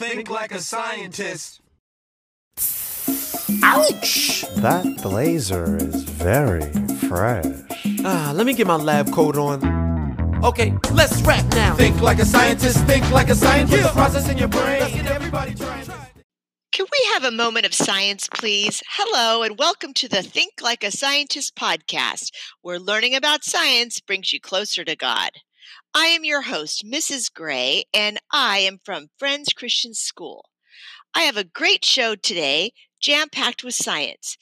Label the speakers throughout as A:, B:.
A: Think like a scientist.
B: Ouch! That blazer is very fresh.
C: Ah, let me get my lab coat on. Okay, let's rap now.
A: Think like a scientist. Think like a scientist. Yeah. Process in your brain. Let's get everybody trying.
D: Can we have a moment of science, please? Hello, and welcome to the Think Like a Scientist podcast, where learning about science brings you closer to God. I am your host, Mrs. Gray, and I am from Friends Christian School. I have a great show today, jam packed with science.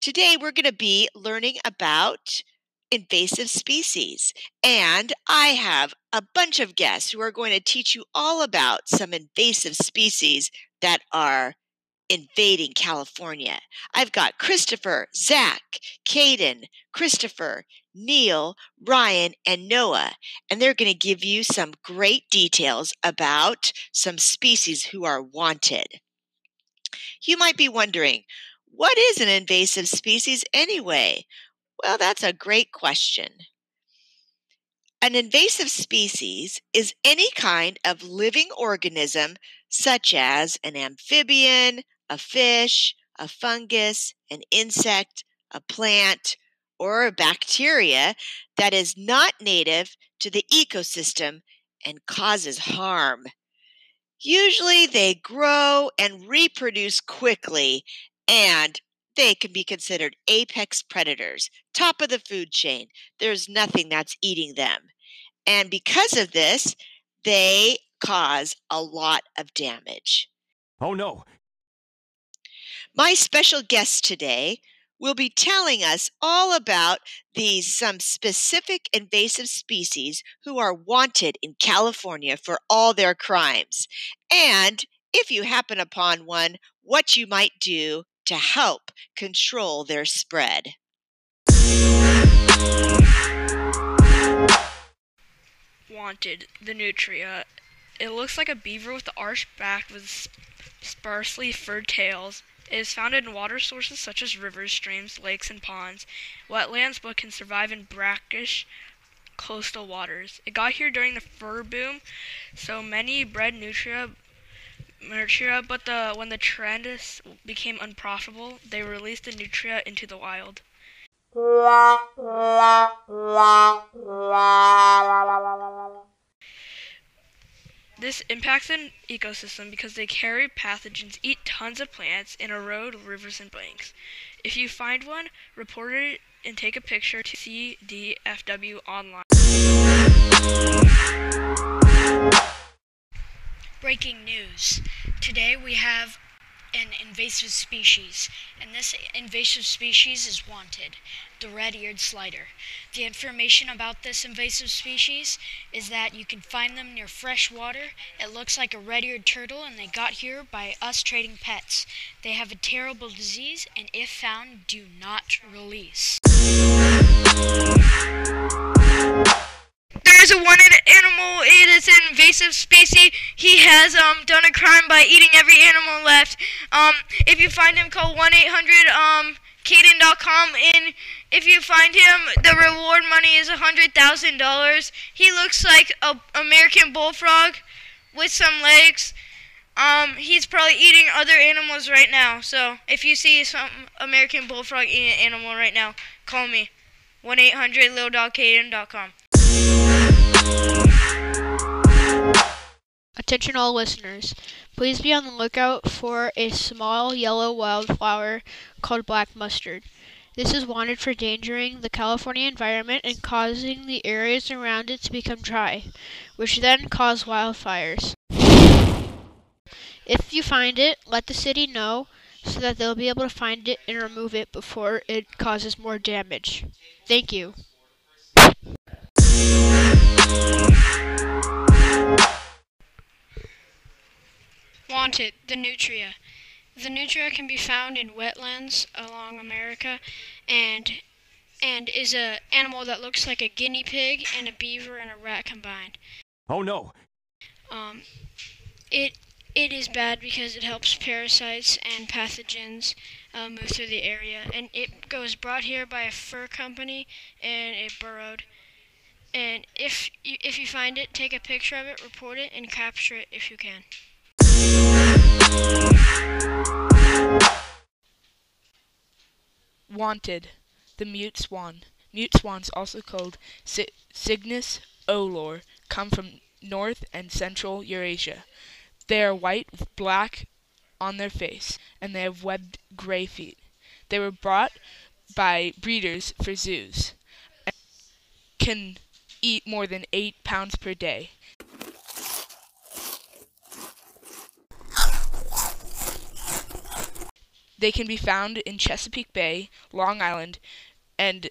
D: Today, we're going to be learning about invasive species, and I have a bunch of guests who are going to teach you all about some invasive species that are invading California. I've got Christopher, Zach, Caden, Christopher, Neil, Ryan, and Noah, and they're going to give you some great details about some species who are wanted. You might be wondering, what is an invasive species anyway? Well, that's a great question. An invasive species is any kind of living organism, such as an amphibian, a fish, a fungus, an insect, a plant, or a bacteria that is not native to the ecosystem and causes harm. Usually they grow and reproduce quickly and they can be considered apex predators, top of the food chain. There's nothing that's eating them. And because of this, they cause a lot of damage.
A: Oh no.
D: My special guest today will be telling us all about these some specific invasive species who are wanted in California for all their crimes. And if you happen upon one, what you might do to help control their spread.
E: Wanted, the nutria. It looks like a beaver with the arched back with sparsely furred tails. It is found in water sources such as rivers, streams, lakes, and ponds, wetlands, but can survive in brackish coastal waters. It got here during the fur boom, so many bred nutria nutria, but the when the trend became unprofitable, they released the nutria into the wild. This impacts an ecosystem because they carry pathogens, eat tons of plants, and erode rivers and banks. If you find one, report it and take a picture to CDFW online.
F: Breaking news. Today we have an invasive species, and this invasive species is wanted the red eared slider. The information about this invasive species is that you can find them near fresh water. It looks like a red eared turtle, and they got here by us trading pets. They have a terrible disease, and if found, do not release.
E: There's a wanted animal. It is an invasive species. He has um done a crime by eating every animal left. Um, if you find him, call one eight hundred um Caden.com and if you find him, the reward money is a hundred thousand dollars. He looks like a American bullfrog with some legs. Um, he's probably eating other animals right now. So if you see some American bullfrog eating an animal right now, call me. 1 800 littledogcaden.com.
G: Attention all listeners. Please be on the lookout for a small yellow wildflower called black mustard. This is wanted for endangering the California environment and causing the areas around it to become dry, which then cause wildfires. If you find it, let the city know so that they'll be able to find it and remove it before it causes more damage. Thank you.
F: Wanted, the nutria. The nutria can be found in wetlands along America and and is a animal that looks like a guinea pig and a beaver and a rat combined.
A: Oh no.
F: Um it it is bad because it helps parasites and pathogens uh, move through the area and it goes brought here by a fur company and it burrowed and if you, if you find it take a picture of it report it and capture it if you can
H: Wanted, the mute swan. Mute swans, also called Cygnus olor, come from North and Central Eurasia. They are white with black on their face, and they have webbed gray feet. They were brought by breeders for zoos, can eat more than eight pounds per day. They can be found in Chesapeake Bay, Long Island, and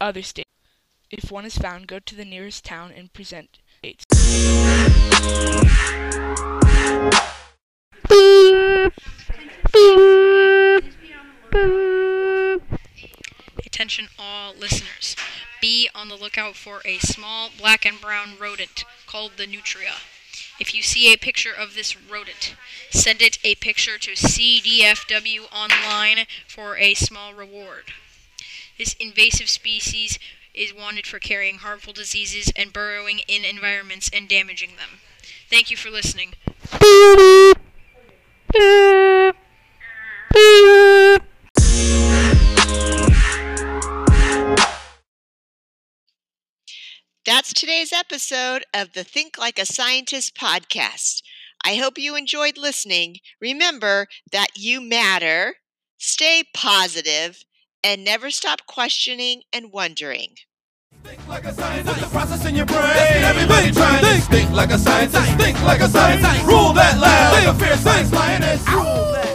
H: other states. If one is found, go to the nearest town and present it.
I: Attention all listeners. Be on the lookout for a small black and brown rodent called the nutria. If you see a picture of this rodent, send it a picture to CDFW online for a small reward. This invasive species is wanted for carrying harmful diseases and burrowing in environments and damaging them. Thank you for listening.
D: That's today's episode of the Think Like a Scientist podcast. I hope you enjoyed listening. Remember that you matter, stay positive, and never stop questioning and wondering.
A: Think like a scientist, the process in your brain. Everybody trying to think like a scientist. Think like a scientist. Rule that lab like a fierce science lioness. Rule that.